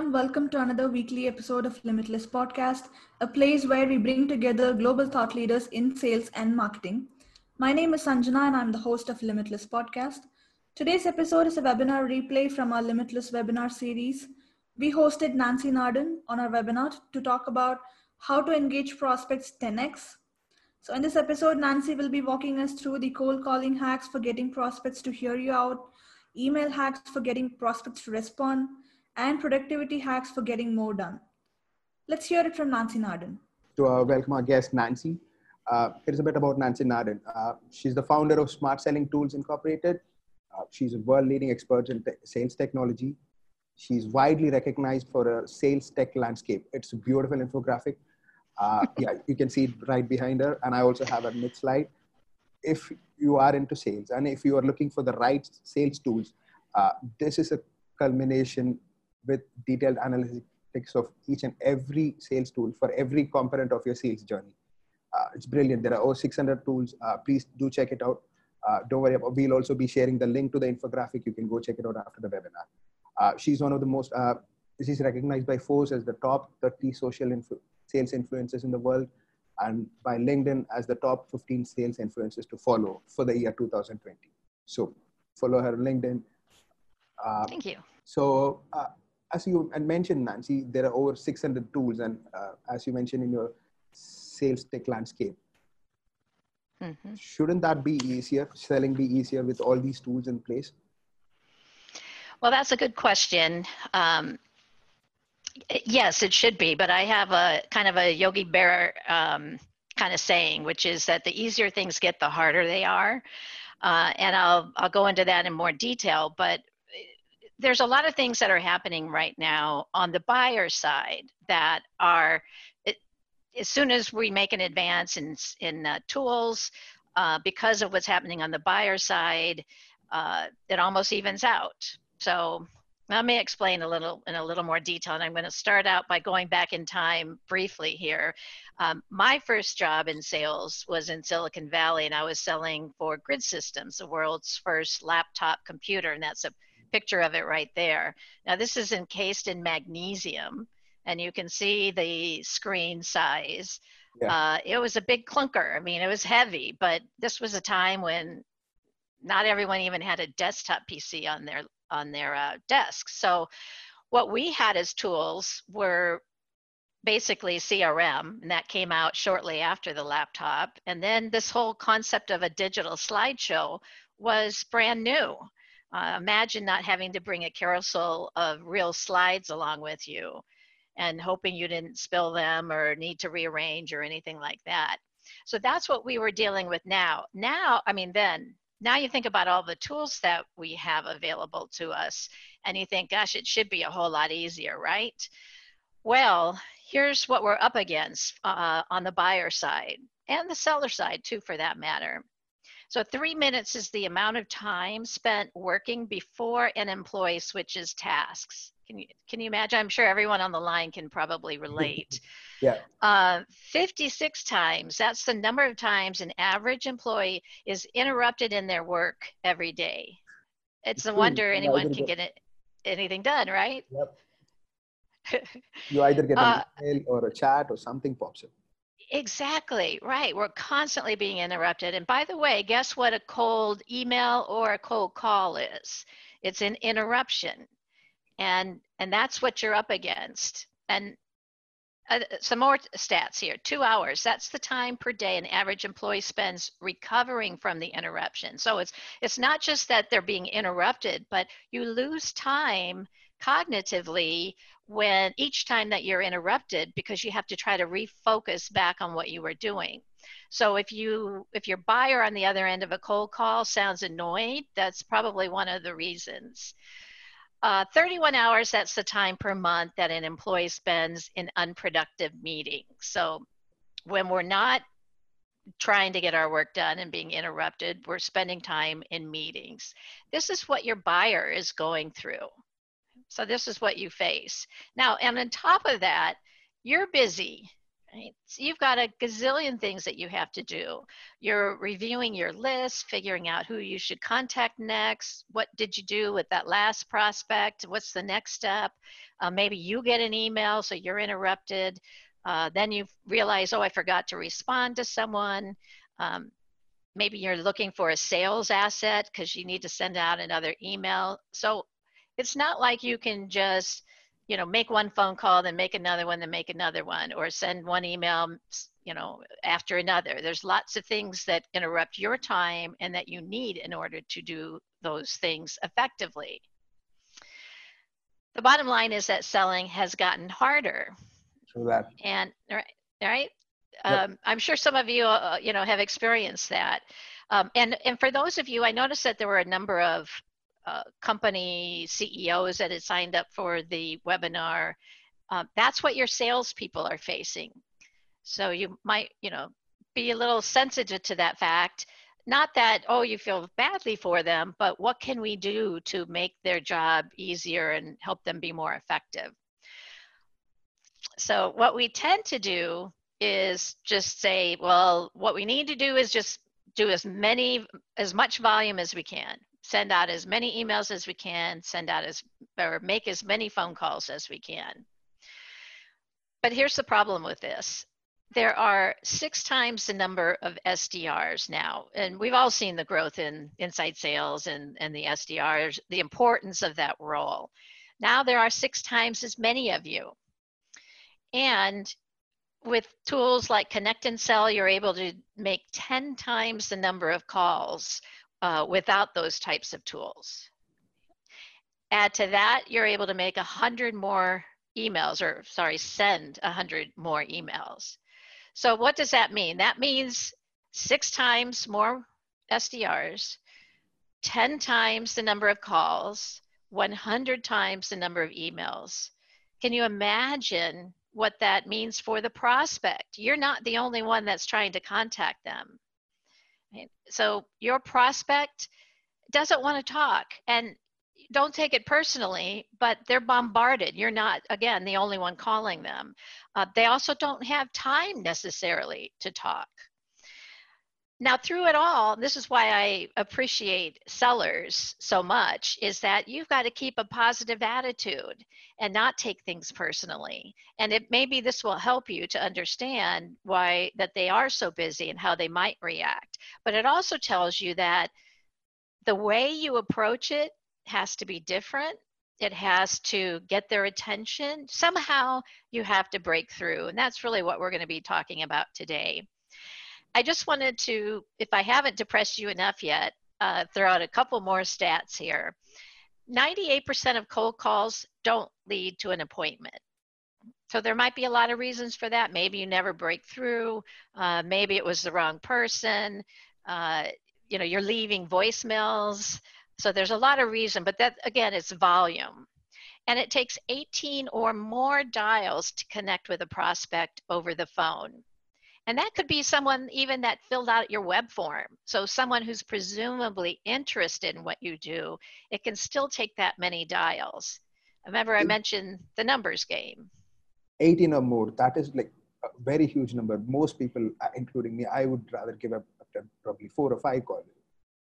everyone. Welcome to another weekly episode of Limitless Podcast, a place where we bring together global thought leaders in sales and marketing. My name is Sanjana and I'm the host of Limitless Podcast. Today's episode is a webinar replay from our Limitless webinar series. We hosted Nancy Nardin on our webinar to talk about how to engage prospects 10x. So, in this episode, Nancy will be walking us through the cold calling hacks for getting prospects to hear you out, email hacks for getting prospects to respond, and productivity hacks for getting more done. Let's hear it from Nancy Nardin. To uh, welcome our guest, Nancy. Uh, here's a bit about Nancy Nardin. Uh, she's the founder of Smart Selling Tools Incorporated. Uh, she's a world leading expert in te- sales technology. She's widely recognized for her sales tech landscape. It's a beautiful infographic. Uh, yeah, you can see it right behind her. And I also have a mid slide. If you are into sales and if you are looking for the right sales tools, uh, this is a culmination with detailed analytics of each and every sales tool for every component of your sales journey. Uh, it's brilliant. There are over 600 tools. Uh, please do check it out. Uh, don't worry about, we'll also be sharing the link to the infographic. You can go check it out after the webinar. Uh, she's one of the most, uh, she's recognized by Forbes as the top 30 social influ- sales influencers in the world and by LinkedIn as the top 15 sales influencers to follow for the year 2020. So follow her on LinkedIn. Uh, Thank you. So as you mentioned, Nancy, there are over 600 tools, and uh, as you mentioned in your sales tech landscape, mm-hmm. shouldn't that be easier? Selling be easier with all these tools in place? Well, that's a good question. Um, yes, it should be, but I have a kind of a Yogi Berra um, kind of saying, which is that the easier things get, the harder they are. Uh, and I'll I'll go into that in more detail. But there's a lot of things that are happening right now on the buyer side that are as soon as we make an advance in in uh, tools uh, because of what's happening on the buyer side uh, it almost evens out. So let me explain a little in a little more detail and i'm going to start out by going back in time briefly here. Um, my first job in sales was in silicon valley and i was selling for grid systems the world's first laptop computer and that's a picture of it right there. Now this is encased in magnesium and you can see the screen size. Yeah. Uh, it was a big clunker. I mean, it was heavy, but this was a time when not everyone even had a desktop PC on their on their uh, desks. So what we had as tools were basically CRM, and that came out shortly after the laptop. And then this whole concept of a digital slideshow was brand new. Uh, imagine not having to bring a carousel of real slides along with you and hoping you didn't spill them or need to rearrange or anything like that. So that's what we were dealing with now. Now, I mean, then, now you think about all the tools that we have available to us and you think, gosh, it should be a whole lot easier, right? Well, here's what we're up against uh, on the buyer side and the seller side, too, for that matter. So three minutes is the amount of time spent working before an employee switches tasks. Can you, can you imagine? I'm sure everyone on the line can probably relate. yeah. Uh, 56 times, that's the number of times an average employee is interrupted in their work every day. It's a wonder anyone can get it, anything done, right? Yep. you either get an uh, email or a chat or something pops up. Exactly, right. We're constantly being interrupted. And by the way, guess what a cold email or a cold call is? It's an interruption. And and that's what you're up against. And uh, some more stats here. 2 hours. That's the time per day an average employee spends recovering from the interruption. So it's it's not just that they're being interrupted, but you lose time cognitively when each time that you're interrupted because you have to try to refocus back on what you were doing. So if you if your buyer on the other end of a cold call sounds annoyed that's probably one of the reasons. Uh, 31 hours that's the time per month that an employee spends in unproductive meetings. So when we're not trying to get our work done and being interrupted we're spending time in meetings. This is what your buyer is going through so this is what you face. Now, and on top of that, you're busy. Right? So you've got a gazillion things that you have to do. You're reviewing your list, figuring out who you should contact next. What did you do with that last prospect? What's the next step? Uh, maybe you get an email, so you're interrupted. Uh, then you realize, oh, I forgot to respond to someone. Um, maybe you're looking for a sales asset because you need to send out another email. So it's not like you can just you know make one phone call then make another one then make another one or send one email you know after another there's lots of things that interrupt your time and that you need in order to do those things effectively the bottom line is that selling has gotten harder True that. and right, right? Yep. Um, I'm sure some of you, uh, you know, have experienced that. Um, and and for those of you, I noticed that there were a number of uh, company CEOs that had signed up for the webinar. Um, that's what your salespeople are facing. So you might, you know, be a little sensitive to that fact. Not that oh you feel badly for them, but what can we do to make their job easier and help them be more effective? So what we tend to do is just say, well, what we need to do is just do as many, as much volume as we can. Send out as many emails as we can, send out as, or make as many phone calls as we can. But here's the problem with this. There are six times the number of SDRs now, and we've all seen the growth in inside sales and, and the SDRs, the importance of that role. Now there are six times as many of you. And with tools like ConnectAndSell, you're able to make 10 times the number of calls uh, without those types of tools. Add to that, you're able to make 100 more emails, or sorry, send 100 more emails. So what does that mean? That means six times more SDRs, 10 times the number of calls, 100 times the number of emails. Can you imagine what that means for the prospect. You're not the only one that's trying to contact them. So your prospect doesn't want to talk and don't take it personally, but they're bombarded. You're not, again, the only one calling them. Uh, they also don't have time necessarily to talk. Now, through it all, this is why I appreciate sellers so much, is that you've got to keep a positive attitude and not take things personally. And it maybe this will help you to understand why that they are so busy and how they might react. But it also tells you that the way you approach it has to be different. It has to get their attention. Somehow you have to break through. And that's really what we're going to be talking about today. I just wanted to, if I haven't depressed you enough yet, uh, throw out a couple more stats here. 98% of cold calls don't lead to an appointment. So there might be a lot of reasons for that. Maybe you never break through. Uh, maybe it was the wrong person. Uh, you know, you're leaving voicemails. So there's a lot of reason, but that again, it's volume. And it takes 18 or more dials to connect with a prospect over the phone. And that could be someone even that filled out your web form. So someone who's presumably interested in what you do, it can still take that many dials. Remember I mentioned the numbers game. 18 or more, that is like a very huge number. Most people, uh, including me, I would rather give up probably four or five calls.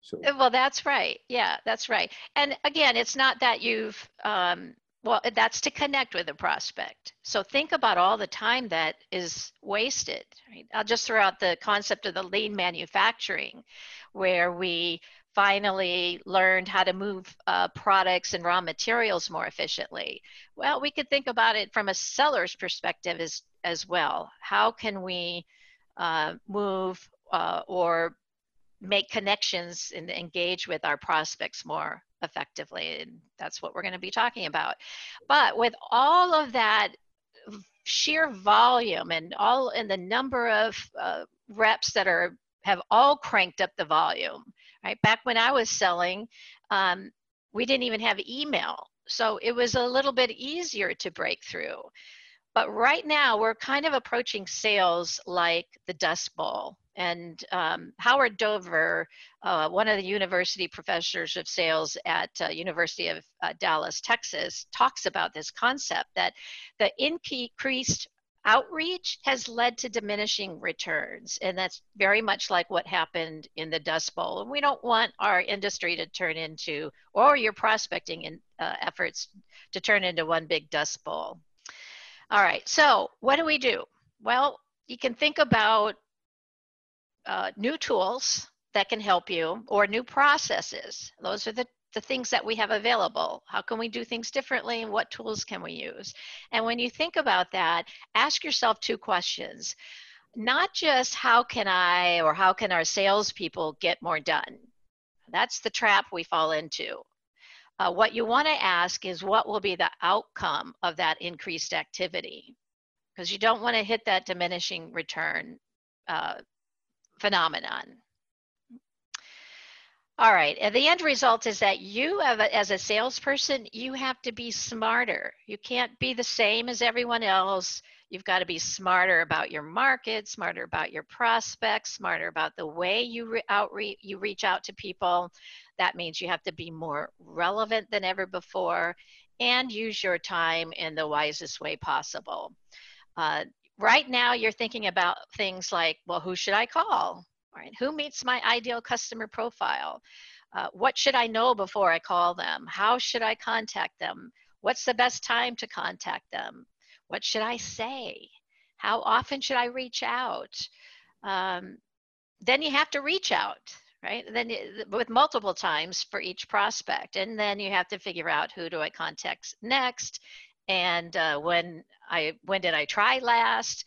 So. Well, that's right. Yeah, that's right. And again, it's not that you've um, well, that's to connect with a prospect. So think about all the time that is wasted. I'll just throw out the concept of the lean manufacturing, where we finally learned how to move uh, products and raw materials more efficiently. Well, we could think about it from a seller's perspective as, as well. How can we uh, move uh, or make connections and engage with our prospects more effectively. And that's what we're going to be talking about. But with all of that sheer volume and all and the number of uh, reps that are have all cranked up the volume right back when i was selling um, we didn't even have email so it was a little bit easier to break through but right now we're kind of approaching sales like the dust bowl and um, Howard Dover, uh, one of the university professors of sales at uh, University of uh, Dallas, Texas, talks about this concept that the increased outreach has led to diminishing returns. And that's very much like what happened in the Dust Bowl. And we don't want our industry to turn into, or your prospecting in, uh, efforts to turn into one big Dust Bowl. All right, so what do we do? Well, you can think about uh, new tools that can help you or new processes. Those are the the things that we have available. How can we do things differently? and What tools can we use? And when you think about that, ask yourself two questions. Not just how can I or how can our salespeople get more done? That's the trap we fall into. Uh, what you want to ask is what will be the outcome of that increased activity? Because you don't want to hit that diminishing return uh, phenomenon. All right. And the end result is that you, a, as a salesperson, you have to be smarter. You can't be the same as everyone else. You've got to be smarter about your market, smarter about your prospects, smarter about the way you re- outreach you reach out to people. That means you have to be more relevant than ever before, and use your time in the wisest way possible. Uh, right now, you're thinking about things like, well, who should I call? right? Who meets my ideal customer profile? Uh, what should I know before I call them? How should I contact them? What's the best time to contact them? What should I say? How often should I reach out? Um, then you have to reach out, right? Then with multiple times for each prospect, and then you have to figure out who do I contact next, and uh, when I when did I try last?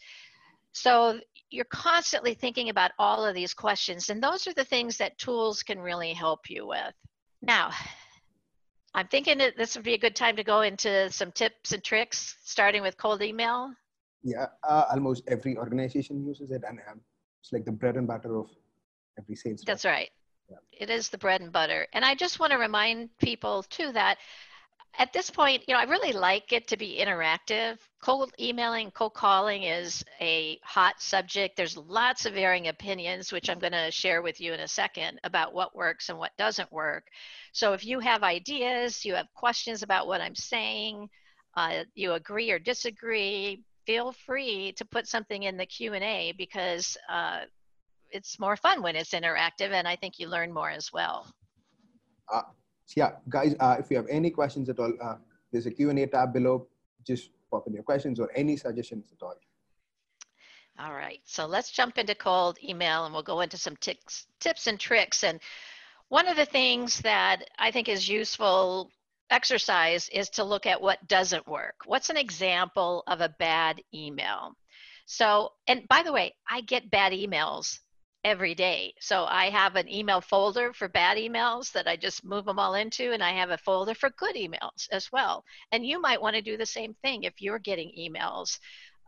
So you're constantly thinking about all of these questions, and those are the things that tools can really help you with. Now, I'm thinking that this would be a good time to go into some tips and tricks, starting with cold email. Yeah, uh, almost every organization uses it, and um, it's like the bread and butter of every sales. That's right. Yeah. It is the bread and butter. And I just want to remind people too that at this point, you know, I really like it to be interactive. Cold emailing, cold calling is a hot subject. There's lots of varying opinions, which I'm going to share with you in a second about what works and what doesn't work. So if you have ideas, you have questions about what I'm saying, uh, you agree or disagree, feel free to put something in the Q&A because uh, it's more fun when it's interactive and I think you learn more as well. Uh, yeah, guys, uh, if you have any questions at all, uh, there's a Q&A tab below. Just pop in your questions or any suggestions at all. All right, so let's jump into cold email and we'll go into some tips, tips and tricks. And one of the things that I think is useful exercise is to look at what doesn't work. What's an example of a bad email? So, and by the way, I get bad emails every day. So I have an email folder for bad emails that I just move them all into, and I have a folder for good emails as well. And you might want to do the same thing if you're getting emails,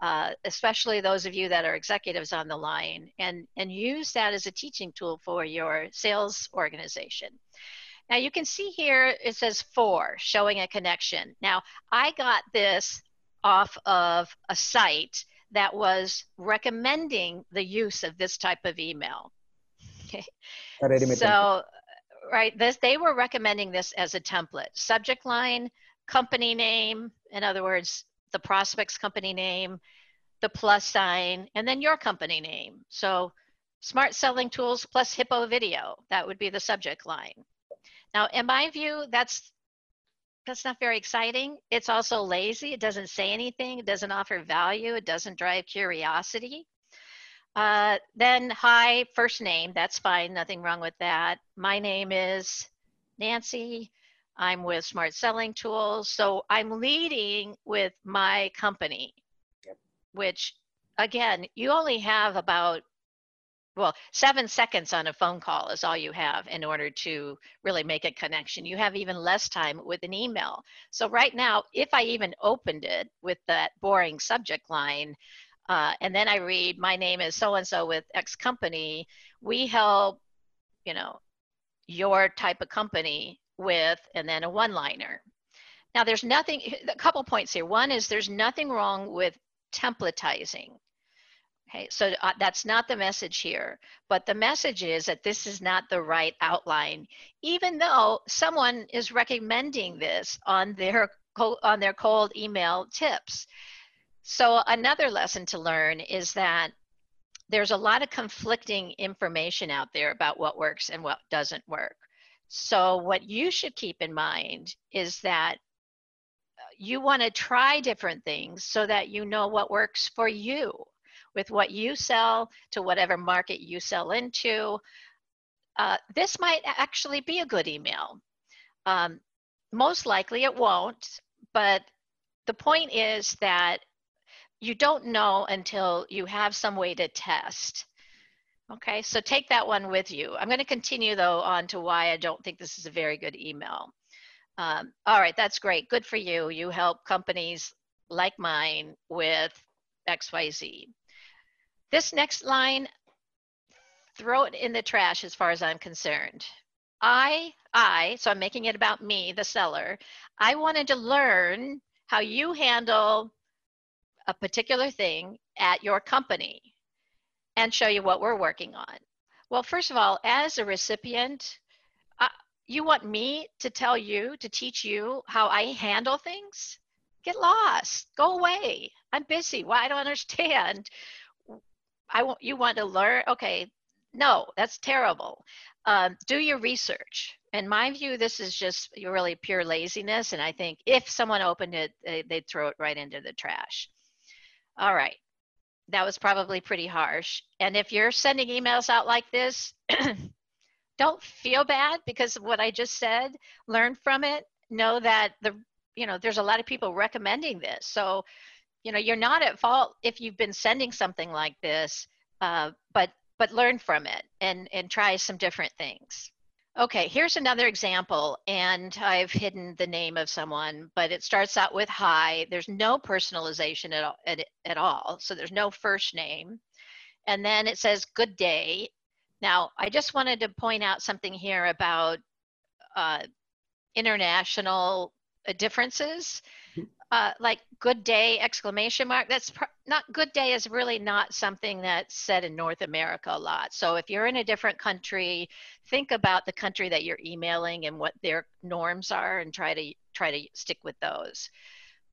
uh, especially those of you that are executives on the line, and, and use that as a teaching tool for your sales organization. Now you can see here it says for, showing a connection. Now I got this off of a site that was recommending the use of this type of email. Okay. So, right, this they were recommending this as a template. Subject line, company name, in other words, the prospect's company name, the plus sign, and then your company name. So, smart selling tools plus hippo video, that would be the subject line. Now, in my view, that's that's not very exciting. It's also lazy. It doesn't say anything. It doesn't offer value. It doesn't drive curiosity. Uh, then, hi, first name. That's fine. Nothing wrong with that. My name is Nancy. I'm with Smart Selling Tools. So I'm leading with my company, which again, you only have about well, seven seconds on a phone call is all you have in order to really make a connection. You have even less time with an email. So right now, if I even opened it with that boring subject line, uh, and then I read, my name is so-and-so with X company, we help, you know, your type of company with, and then a one-liner. Now there's nothing, a couple points here. One is there's nothing wrong with templatizing Okay, so uh, that's not the message here, but the message is that this is not the right outline, even though someone is recommending this on their on their cold email tips. So, another lesson to learn is that there's a lot of conflicting information out there about what works and what doesn't work. So, what you should keep in mind is that uh, you want to try different things so that you know what works for you with what you sell to whatever market you sell into. Uh, this might actually be a good email. Um, most likely it won't, but the point is that you don't know until you have some way to test. Okay, so take that one with you. I'm going to continue though on to why I don't think this is a very good email. Um, all right, that's great. Good for you. You help companies like mine with XYZ. This next line, throw it in the trash as far as I'm concerned. I, I, so I'm making it about me, the seller. I wanted to learn how you handle a particular thing at your company and show you what we're working on. Well, first of all, as a recipient, uh, you want me to tell you, to teach you how I handle things? Get lost, go away. I'm busy. Well, I don't understand. I want you want to learn. Okay, no, that's terrible. Um, do your research. In my view, this is just really pure laziness. And I think if someone opened it, they, would throw it right into the trash. All right. That was probably pretty harsh. And if you're sending emails out like this, don't feel bad because of what I just said. Learn from it. Know that the you know there's a lot of people recommending this. So you know you're not at fault if you've been sending something like this, uh, but but learn from it and and try some different things. Okay, here's another example, and I've hidden the name of someone, but it starts out with hi. There's no personalization at all, at, at all, so there's no first name. And then it says good day. Now, I just wanted to point out something here about uh, international uh, differences uh, like good day exclamation mark. That's pr- not good day is really not something that's said in north america a lot. So if you're in a different country think about the country that you're emailing and what their norms are and try to try to stick with those.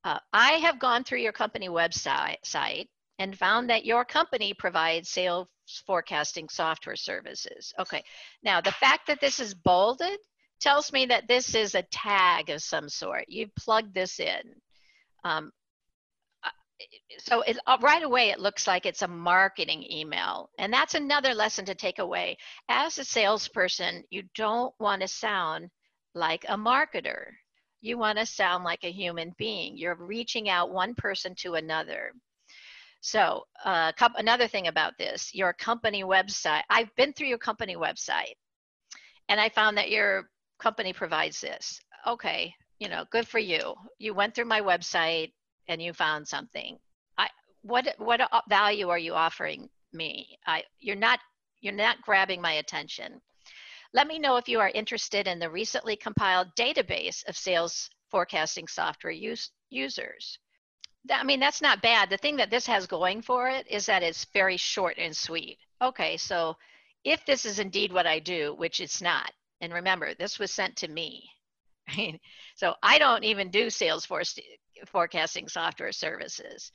Uh, i have gone through your company website site and found that your company provides sales forecasting software services. Okay. Now the fact that this is bolded tells me that this is a tag of some sort. You've plugged this in. Um, uh, so it, uh, right away it looks like it's a marketing email and that's another lesson to take away. As a salesperson you don't want to sound like a marketer. You want to sound like a human being. You're reaching out one person to another. So uh, another thing about this your company website i've been through your company website and i found that your company provides this. Okay you know, good for you. You went through my website and you found something. I what what value are you offering me? I you're not you're not grabbing my attention. Let me know if you are interested in the recently compiled database of sales forecasting software use, users. I mean, that's not bad. The thing that this has going for it is that it's very short and sweet. Okay, so if this is indeed what I do, which it's not, and remember, this was sent to me, So I don't even do Salesforce forecasting software services.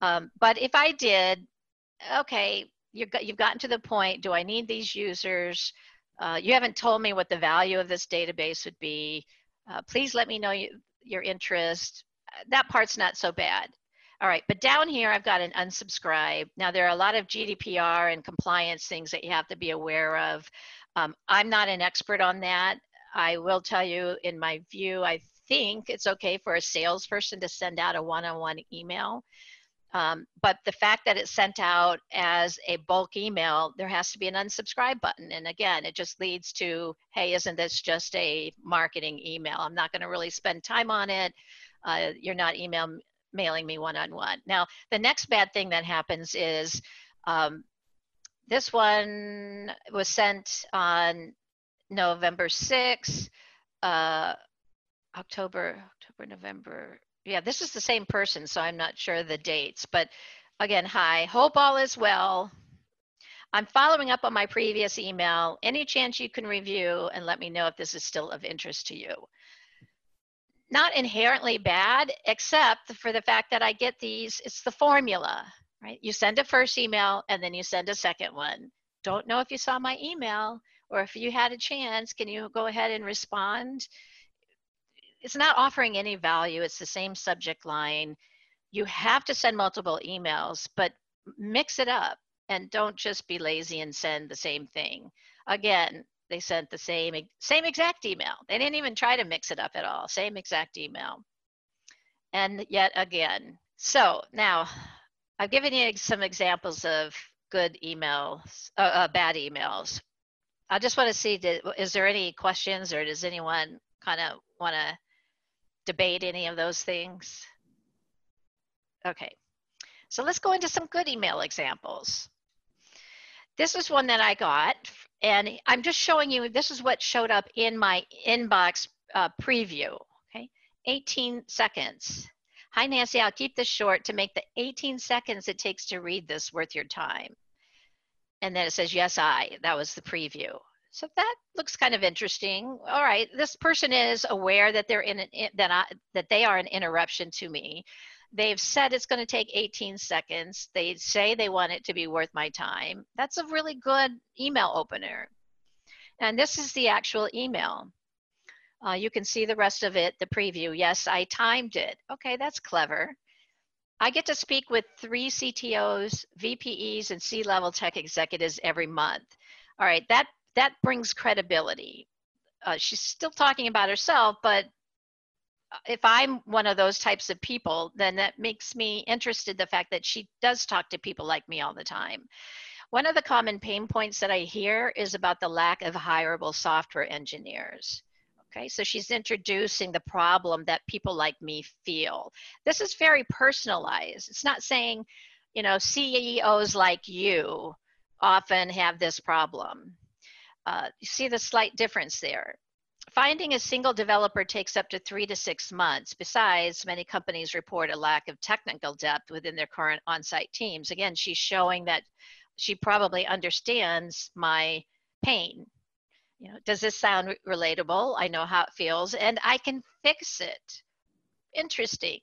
Um, but if I did, okay, you've, you've gotten to the point, do I need these users? Uh, you haven't told me what the value of this database would be. Uh, please let me know you, your interest. That part's not so bad. All right, but down here I've got an unsubscribe. Now there are a lot of GDPR and compliance things that you have to be aware of. Um, I'm not an expert on that. I will tell you, in my view, I think it's okay for a salesperson to send out a one on one email. Um, but the fact that it's sent out as a bulk email, there has to be an unsubscribe button. And again, it just leads to, hey, isn't this just a marketing email? I'm not going to really spend time on it. Uh, you're not email mailing me one on one. Now, the next bad thing that happens is um, this one was sent on November 6th, uh, October, October, November. Yeah, this is the same person, so I'm not sure the dates. But again, hi, hope all is well. I'm following up on my previous email. Any chance you can review and let me know if this is still of interest to you? not inherently bad, except for the fact that I get these, it's the formula, right? You send a first email and then you send a second one. Don't know if you saw my email or if you had a chance, can you go ahead and respond? It's not offering any value. It's the same subject line. You have to send multiple emails, but mix it up and don't just be lazy and send the same thing. Again, they sent the same same exact email. They didn't even try to mix it up at all. Same exact email. And yet again. So now I've given you some examples of good emails, uh, uh, bad emails. I just want to see, did, is there any questions or does anyone kind of want to debate any of those things? Okay, so let's go into some good email examples. This is one that I got, and I'm just showing you, this is what showed up in my inbox uh, preview, okay? 18 seconds. Hi, Nancy, I'll keep this short to make the 18 seconds it takes to read this worth your time. And then it says, yes, I, that was the preview. So that looks kind of interesting. All right, this person is aware that they're in an, that I, that they are an interruption to me. They've said it's going to take 18 seconds. They say they want it to be worth my time. That's a really good email opener. And this is the actual email. Uh, you can see the rest of it, the preview. Yes, I timed it. Okay, that's clever. I get to speak with three CTOs, VPEs, and C-level tech executives every month. All right, that that brings credibility. Uh, she's still talking about herself, but if I'm one of those types of people, then that makes me interested the fact that she does talk to people like me all the time. One of the common pain points that I hear is about the lack of hireable software engineers. Okay, so she's introducing the problem that people like me feel. This is very personalized. It's not saying, you know, CEOs like you often have this problem. Uh, you see the slight difference there. Finding a single developer takes up to three to six months. Besides, many companies report a lack of technical depth within their current on site teams. Again, she's showing that she probably understands my pain. You know, does this sound relatable? I know how it feels and I can fix it. Interesting.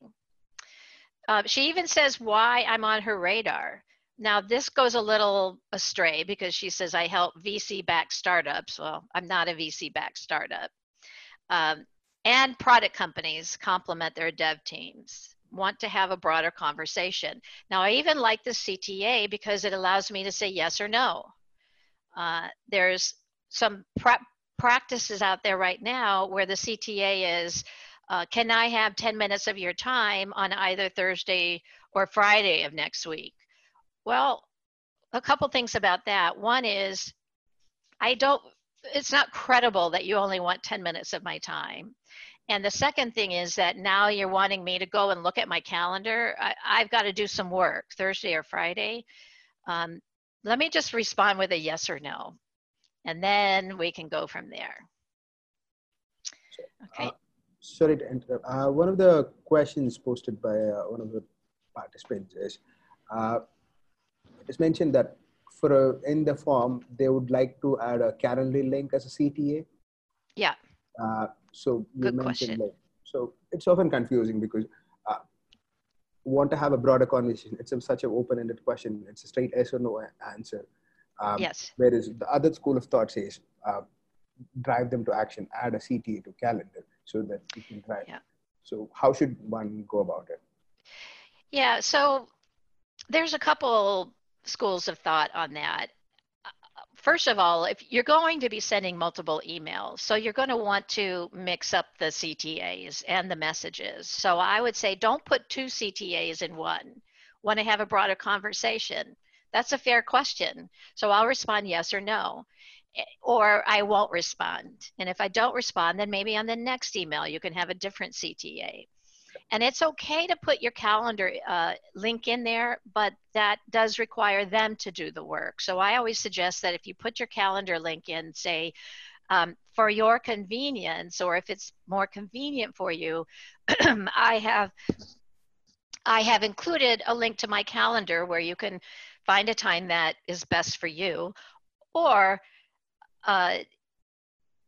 Uh, she even says why I'm on her radar. Now, this goes a little astray because she says I help VC backed startups. Well, I'm not a VC backed startup. Um, and product companies complement their dev teams want to have a broader conversation. Now, I even like the CTA because it allows me to say yes or no. Uh, there's some pra- practices out there right now where the CTA is uh, can I have 10 minutes of your time on either Thursday or Friday of next week? Well, a couple things about that. One is I don't it's not credible that you only want 10 minutes of my time. And the second thing is that now you're wanting me to go and look at my calendar. I, have got to do some work Thursday or Friday. Um, let me just respond with a yes or no, and then we can go from there. Okay. Uh, sorry to interrupt. Uh, one of the questions posted by uh, one of the participants is uh, it's mentioned that for a, in the form, they would like to add a Calendly link as a CTA. Yeah. Uh, so you Good mentioned question. like, so it's often confusing because uh, want to have a broader conversation. It's a, such an open-ended question. It's a straight yes or no answer. Um, yes. Whereas the other school of thought says uh, drive them to action, add a CTA to calendar so that you can drive. Yeah. So how should one go about it? Yeah. So there's a couple schools of thought on that. First of all, if you're going to be sending multiple emails, so you're going to want to mix up the CTAs and the messages. So I would say don't put two CTAs in one. Want to have a broader conversation? That's a fair question. So I'll respond yes or no eh, or I won't respond. And if I don't respond, then maybe on the next email you can have a different CTA. And it's okay to put your calendar uh, link in there, but that does require them to do the work. So I always suggest that if you put your calendar link in, say, um, for your convenience, or if it's more convenient for you, I have I have included a link to my calendar where you can find a time that is best for you, or uh,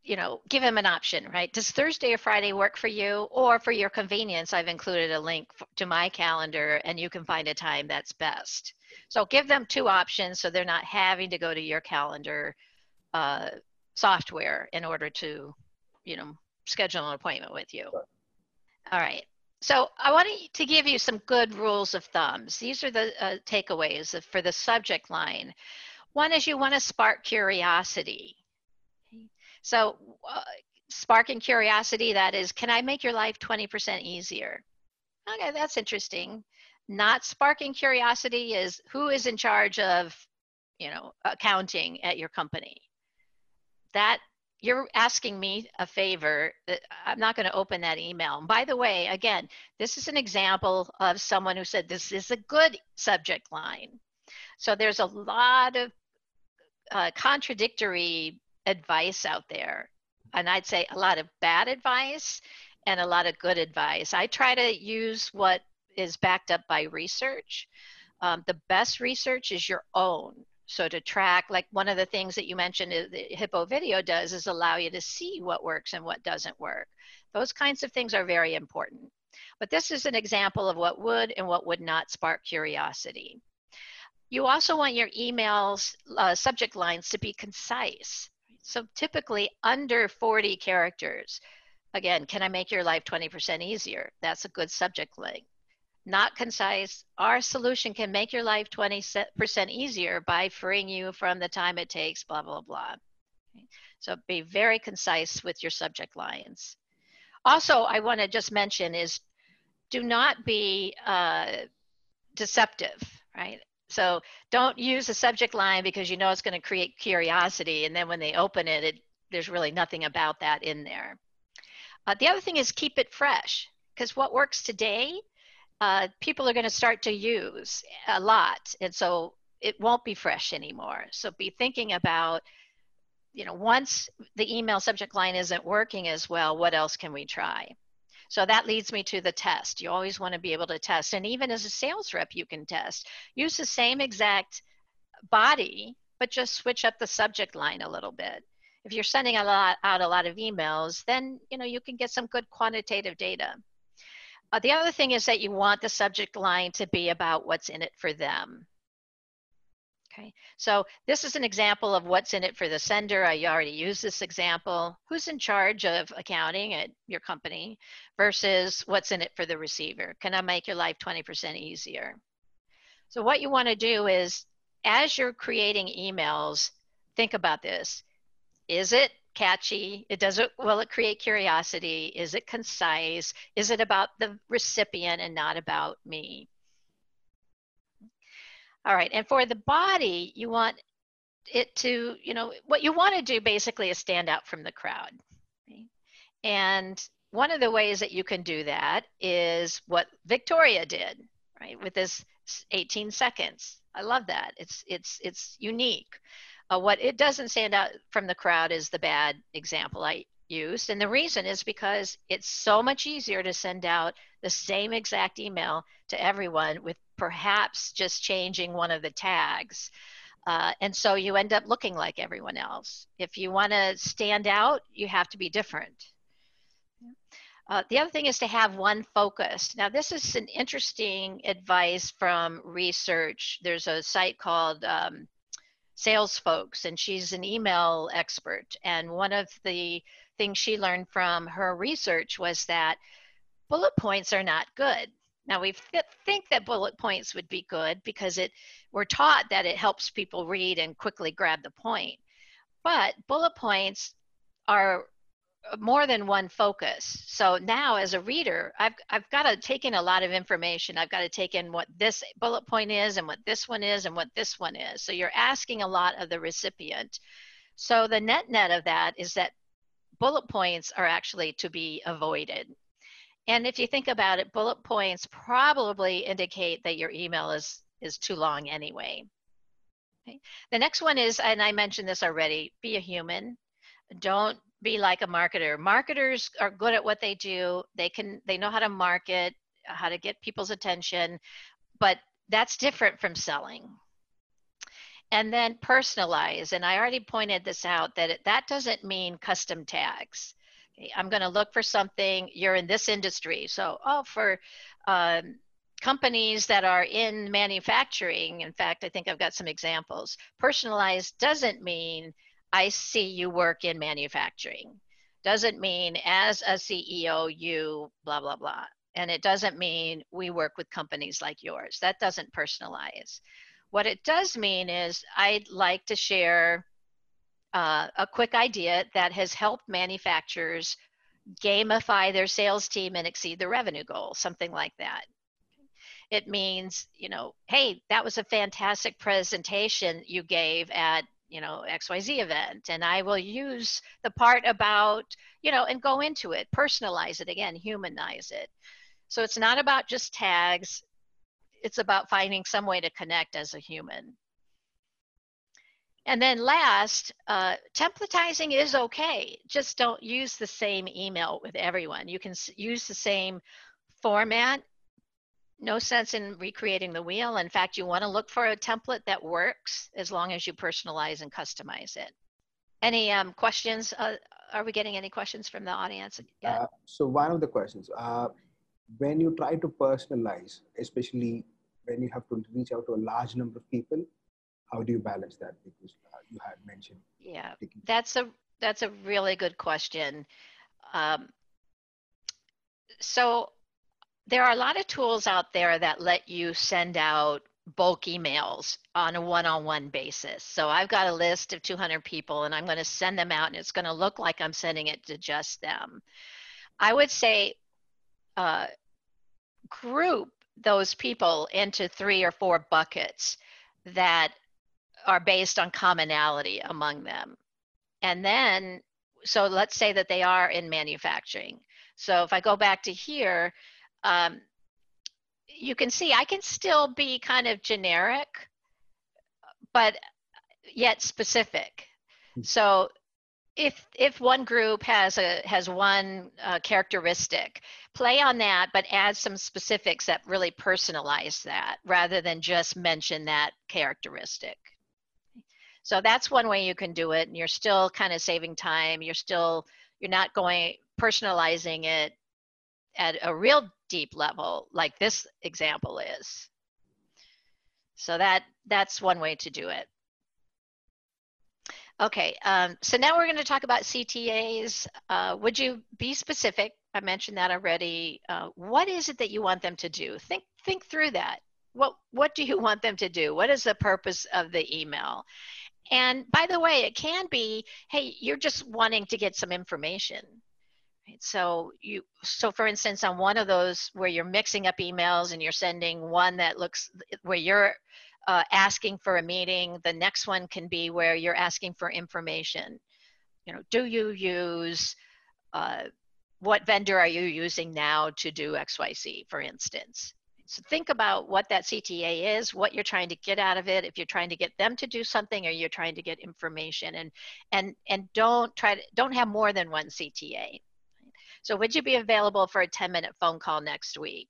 you know, give them an option, right? Does Thursday or Friday work for you? Or for your convenience, I've included a link to my calendar and you can find a time that's best. So give them two options so they're not having to go to your calendar uh, software in order to, you know, schedule an appointment with you. All right. So I want to give you some good rules of thumbs. These are the uh, takeaways for the subject line. One is you want to spark curiosity. So uh, sparking curiosity, that is, can I make your life 20% easier? Okay, that's interesting. Not sparking curiosity is who is in charge of, you know, accounting at your company. That you're asking me a favor i'm not going to open that email and by the way again this is an example of someone who said this is a good subject line so there's a lot of uh, contradictory advice out there. And I'd say a lot of bad advice and a lot of good advice. I try to use what is backed up by research. Um, the best research is your own. So to track, like one of the things that you mentioned the Hippo video does is allow you to see what works and what doesn't work. Those kinds of things are very important. But this is an example of what would and what would not spark curiosity. You also want your emails uh, subject lines to be concise. So typically under 40 characters. Again, can I make your life 20% easier? That's a good subject line. Not concise. Our solution can make your life 20% easier by freeing you from the time it takes, blah, blah, blah. So be very concise with your subject lines. Also, I want to just mention is do not be uh, deceptive, right? So don't use a subject line because you know it's going to create curiosity. And then when they open it, it there's really nothing about that in there. Uh, the other thing is keep it fresh because what works today, uh, people are going to start to use a lot. And so it won't be fresh anymore. So be thinking about, you know, once the email subject line isn't working as well, what else can we try? So that leads me to the test. You always want to be able to test. And even as a sales rep, you can test. Use the same exact body, but just switch up the subject line a little bit. If you're sending a lot, out a lot of emails, then you know you can get some good quantitative data. Uh, the other thing is that you want the subject line to be about what's in it for them. Okay, so this is an example of what's in it for the sender. I already used this example. Who's in charge of accounting at your company versus what's in it for the receiver? Can I make your life 20% easier? So what you want to do is, as you're creating emails, think about this. Is it catchy? It does it, will it create curiosity? Is it concise? Is it about the recipient and not about me? All right, and for the body, you want it to, you know, what you want to do basically is stand out from the crowd. Okay? And one of the ways that you can do that is what Victoria did, right, with this 18 seconds. I love that. It's it's it's unique. Uh, what it doesn't stand out from the crowd is the bad example I used, and the reason is because it's so much easier to send out the same exact email to everyone with perhaps just changing one of the tags. Uh, and so you end up looking like everyone else. If you want to stand out, you have to be different. Uh, the other thing is to have one focus. Now, this is an interesting advice from research. There's a site called um, Sales Folks, and she's an email expert. And one of the things she learned from her research was that bullet points are not good. Now we th- think that bullet points would be good because it we're taught that it helps people read and quickly grab the point. But bullet points are Uh, more than one focus. So now as a reader, I've I've got to take in a lot of information. I've got to take in what this bullet point is and what this one is and what this one is. So you're asking a lot of the recipient. So the net net of that is that bullet points are actually to be avoided. And if you think about it, bullet points probably indicate that your email is, is too long anyway. Okay. The next one is, and I mentioned this already, be a human. Don't be like a marketer. Marketers are good at what they do. They can they know how to market, how to get people's attention, but that's different from selling. and then personalize. And I already pointed this out that it, that doesn't mean custom tags. I'm going to look for something. You're in this industry, so oh, for um, companies that are in manufacturing. In fact, I think I've got some examples. Personalized doesn't mean I see you work in manufacturing. Doesn't mean as a CEO you blah blah blah. And it doesn't mean we work with companies like yours. That doesn't personalize. What it does mean is I'd like to share uh, a quick idea that has helped manufacturers gamify their sales team and exceed their revenue goal, something like that. It means, you know, hey, that was a fantastic presentation you gave at, you know, XYZ event. And I will use the part about, you know, and go into it, personalize it again, humanize it. So it's not about just tags, it's about finding some way to connect as a human. And then last, uh, templatizing is okay. Just don't use the same email with everyone. You can use the same format. No sense in recreating the wheel. In fact, you want to look for a template that works as long as you personalize and customize it. Any um, questions? Uh, are we getting any questions from the audience? Uh, so one of the questions, uh, when you try to personalize, especially when you have to reach out to a large number of people, how do you balance that? Because uh, you had mentioned. Yeah, that's a that's a really good question. Um, so there are a lot of tools out there that let you send out bulk emails on a one-on-one basis. So I've got a list of 200 people and I'm going to send them out and it's going to look like I'm sending it to just them. I would say uh, group those people into three or four buckets that are based on commonality among them. And then, so let's say that they are in manufacturing. So if I go back to here, um, you can see I can still be kind of generic, but yet specific. Hmm. So if if one group has a has one uh, characteristic play on that but add some specifics that really personalize that rather than just mention that characteristic so that's one way you can do it and you're still kind of saving time you're still you're not going personalizing it at a real deep level like this example is so that that's one way to do it Okay, um, so now we're going to talk about CTAs. Uh, would you be specific? I mentioned that already. Uh, what is it that you want them to do? Think think through that. What what do you want them to do? What is the purpose of the email? And by the way, it can be, hey, you're just wanting to get some information. So you so for instance, on one of those where you're mixing up emails and you're sending one that looks where you're uh, asking for a meeting. The next one can be where you're asking for information. You know, do you use, uh, what vendor are you using now to do XYZ, for instance? So think about what that CTA is, what you're trying to get out of it. If you're trying to get them to do something, or you're trying to get information, and and and don't try to don't have more than one CTA. So would you be available for a 10 minute phone call next week?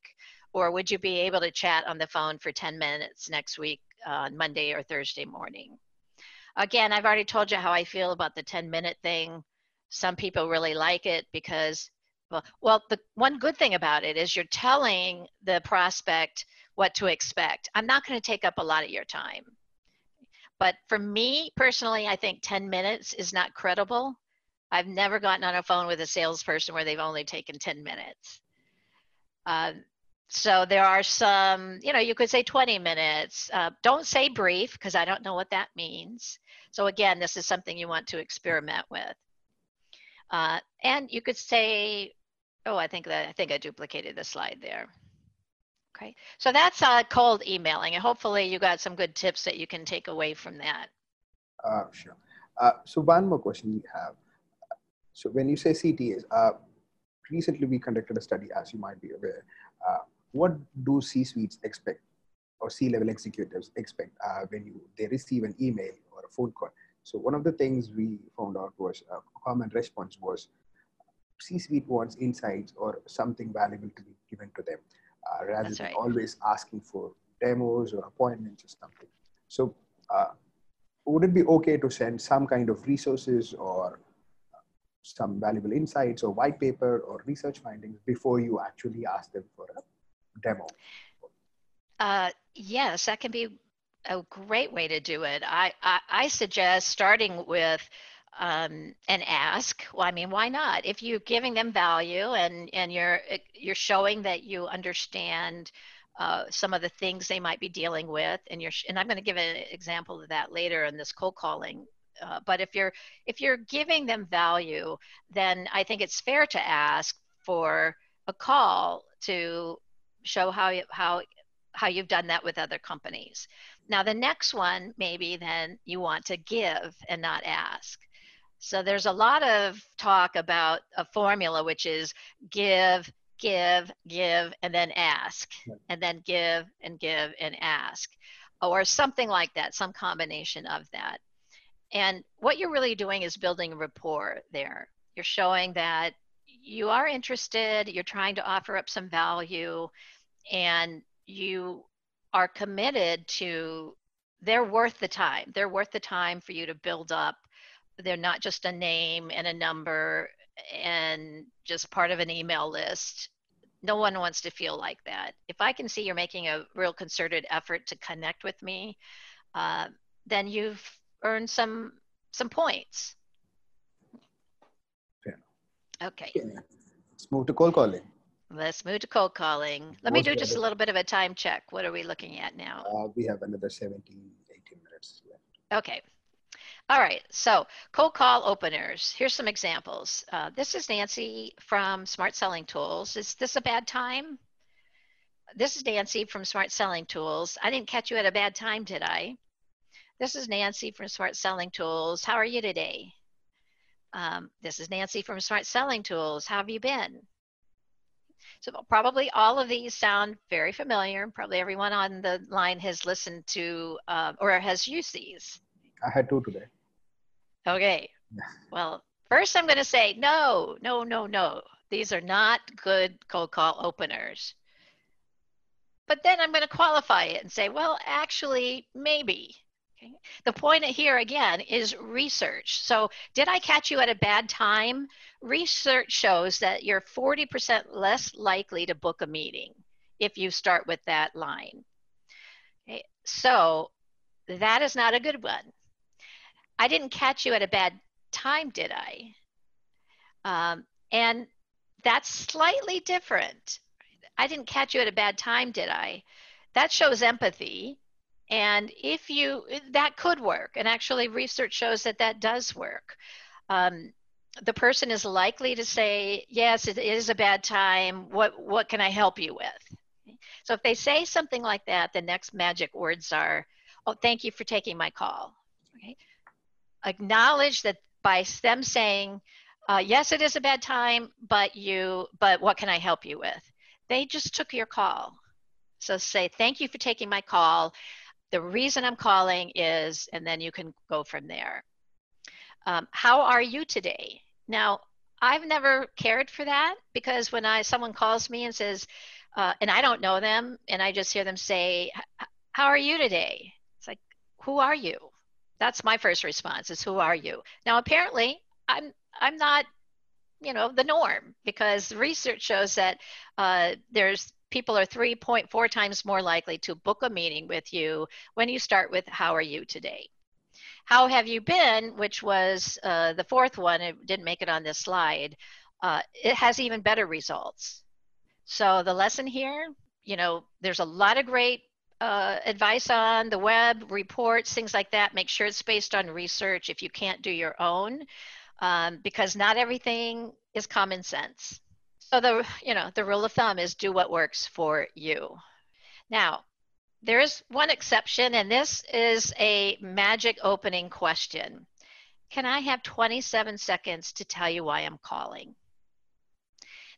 Or would you be able to chat on the phone for 10 minutes next week on Monday or Thursday morning? Again, I've already told you how I feel about the 10 minute thing. Some people really like it because, well, well, the one good thing about it is you're telling the prospect what to expect. I'm not going to take up a lot of your time. But for me personally, I think 10 minutes is not credible. I've never gotten on a phone with a salesperson where they've only taken 10 minutes. Uh, so there are some, you know, you could say 20 minutes. Uh, don't say brief because I don't know what that means. So again, this is something you want to experiment with. Uh, and you could say, oh, I think that I think I duplicated the slide there. Okay, so that's uh, cold emailing, and hopefully you got some good tips that you can take away from that. Uh, sure. Uh, so one more question we have. So when you say CTAs, uh, recently we conducted a study, as you might be aware, uh, what do C-suites expect or C-level executives expect uh, when you they receive an email or a phone call? So one of the things we found out was uh, a common response was C-suite wants insights or something valuable to be given to them, uh, rather That's than right. always asking for demos or appointments or something. So uh, would it be okay to send some kind of resources or some valuable insights or white paper or research findings before you actually ask them for a demo? Uh, yes, that can be a great way to do it. I, I, I suggest starting with um, an ask. Well, I mean, why not? If you're giving them value and and you're you're showing that you understand uh, some of the things they might be dealing with, and you're and I'm going to give an example of that later in this cold calling. Uh, but if you're if you're giving them value, then I think it's fair to ask for a call to show how you, how how you've done that with other companies. Now the next one maybe then you want to give and not ask. So there's a lot of talk about a formula which is give, give, give, and then ask, and then give and give and ask, or something like that, some combination of that. And what you're really doing is building rapport there. You're showing that you are interested, you're trying to offer up some value, and you are committed to they're worth the time. They're worth the time for you to build up. They're not just a name and a number and just part of an email list. No one wants to feel like that. If I can see you're making a real concerted effort to connect with me, uh, then you've earned some some points. Fair. Okay. Yeah. Let's move to cold calling. Let's move to cold calling. Let me do just a little bit of a time check. What are we looking at now? Uh, we have another 17, 18 minutes left. Okay. All right. So cold call openers. Here's some examples. Uh, this is Nancy from Smart Selling Tools. Is this a bad time? This is Nancy from Smart Selling Tools. I didn't catch you at a bad time, did I? This is Nancy from Smart Selling Tools. How are you today? Um, this is Nancy from Smart Selling Tools. How have you been? So probably all of these sound very familiar. Probably everyone on the line has listened to uh, or has used these. I had two today. Okay. Well, first I'm going to say no, no, no, no. These are not good cold call openers. But then I'm going to qualify it and say, well, actually, maybe. Okay. The point here again is research. So, did I catch you at a bad time? Research shows that you're 40% less likely to book a meeting if you start with that line. Okay. So, that is not a good one. I didn't catch you at a bad time, did I? Um, and that's slightly different. I didn't catch you at a bad time, did I? That shows empathy and if you, that could work. And actually, research shows that that does work. Um, the person is likely to say, yes, it is a bad time. What, what can I help you with? So if they say something like that, the next magic words are, oh, thank you for taking my call. Okay? Acknowledge that by them saying, uh, yes, it is a bad time, but you, but what can I help you with? They just took your call. So say, thank you for taking my call the reason I'm calling is, and then you can go from there. Um, how are you today? Now, I've never cared for that because when I someone calls me and says, uh, and I don't know them, and I just hear them say, "How are you today?" It's like, "Who are you?" That's my first response: is "Who are you?" Now, apparently, I'm I'm not, you know, the norm because research shows that uh, there's people are 3.4 times more likely to book a meeting with you when you start with how are you today? How have you been which was uh, the fourth one it didn't make it on this slide uh, it has even better results. So the lesson here you know there's a lot of great uh, advice on the web reports things like that. Make sure it's based on research. If you can't do your own um, because not everything is common sense so the you know the rule of thumb is do what works for you. Now, there is one exception, and this is a magic opening question. Can I have 27 seconds to tell you why I'm calling?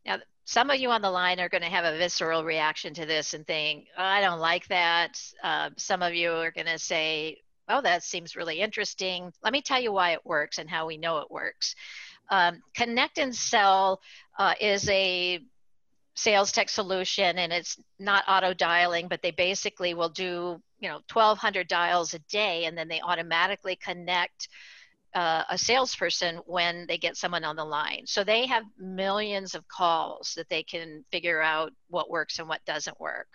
Now, some of you on the line are going to have a visceral reaction to this and think, oh, I don't like that. Uh, some of you are going to say, oh, that seems really interesting. Let me tell you why it works and how we know it works. Um, ConnectAndSell uh, is a sales tech solution and it's not auto dialing, but they basically will do you know 1200 dials a day and then they automatically connect uh, a salesperson when they get someone on the line so they have millions of calls that they can figure out what works and what doesn't work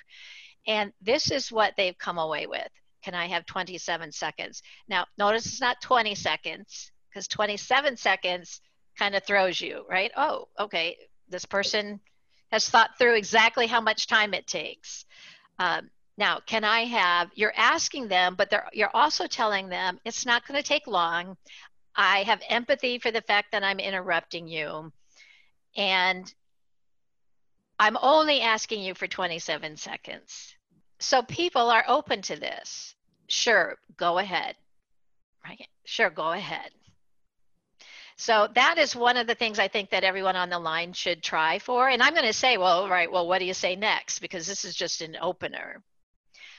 and this is what they've come away with can i have 27 seconds now notice it's not 20 seconds because 27 seconds kind of throws you right oh okay this person has thought through exactly how much time it takes um, now, can I have, you're asking them, but you're also telling them it's not going to take long. I have empathy for the fact that I'm interrupting you. And I'm only asking you for 27 seconds. So people are open to this. Sure, go ahead. Right? Sure, go ahead. So that is one of the things I think that everyone on the line should try for. And I'm going to say, well, right, well, what do you say next? Because this is just an opener.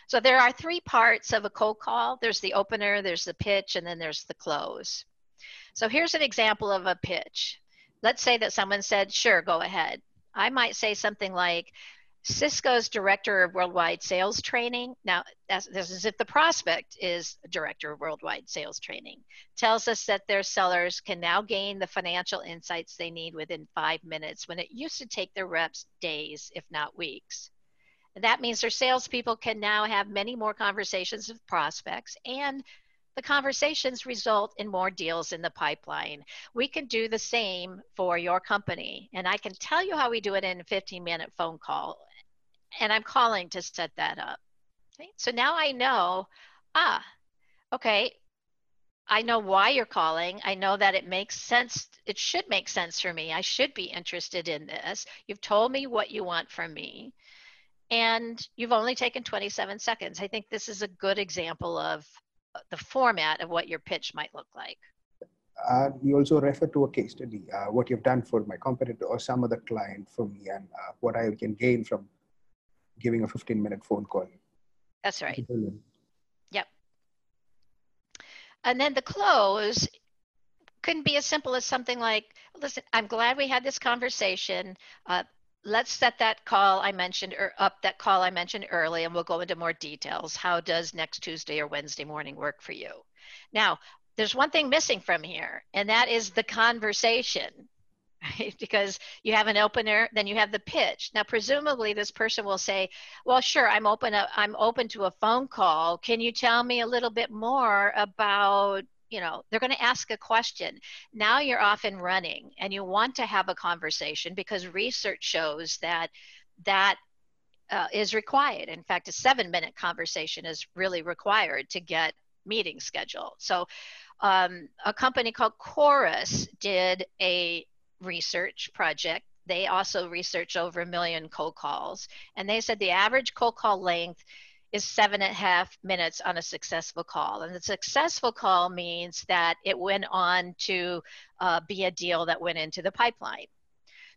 So there are three parts of a cold call. There's the opener, there's the pitch, and then there's the close. So here's an example of a pitch. Let's say that someone said, sure, go ahead. I might say something like, Cisco's director of worldwide sales training. Now, this is if the prospect is director of worldwide sales training, tells us that their sellers can now gain the financial insights they need within five minutes when it used to take their reps days, if not weeks. That means their salespeople can now have many more conversations with prospects and the conversations result in more deals in the pipeline. We can do the same for your company. And I can tell you how we do it in a 15 minute phone call. And I'm calling to set that up. Okay? So now I know, ah, okay, I know why you're calling. I know that it makes sense. It should make sense for me. I should be interested in this. You've told me what you want from me and you've only taken 27 seconds. I think this is a good example of uh, the format of what your pitch might look like. Uh, you also refer to a case study, uh, what you've done for my competitor or some other client for me, and uh, what I can gain from giving a 15 minute phone call. That's right. Yep. And then the close can be as simple as something like, listen, I'm glad we had this conversation. Uh, let's set that call I mentioned or up that call I mentioned early and we'll go into more details. How does next Tuesday or Wednesday morning work for you? Now, there's one thing missing from here, and that is the conversation. Right? Because you have an opener, then you have the pitch. Now, presumably, this person will say, "Well, sure, I'm open. I'm open to a phone call. Can you tell me a little bit more about you know they're going to ask a question now you're off and running and you want to have a conversation because research shows that that uh, is required in fact a seven minute conversation is really required to get meeting scheduled so um, a company called chorus did a research project they also research over a million cold calls and they said the average cold call length is seven and a half minutes on a successful call. And the successful call means that it went on to uh, be a deal that went into the pipeline.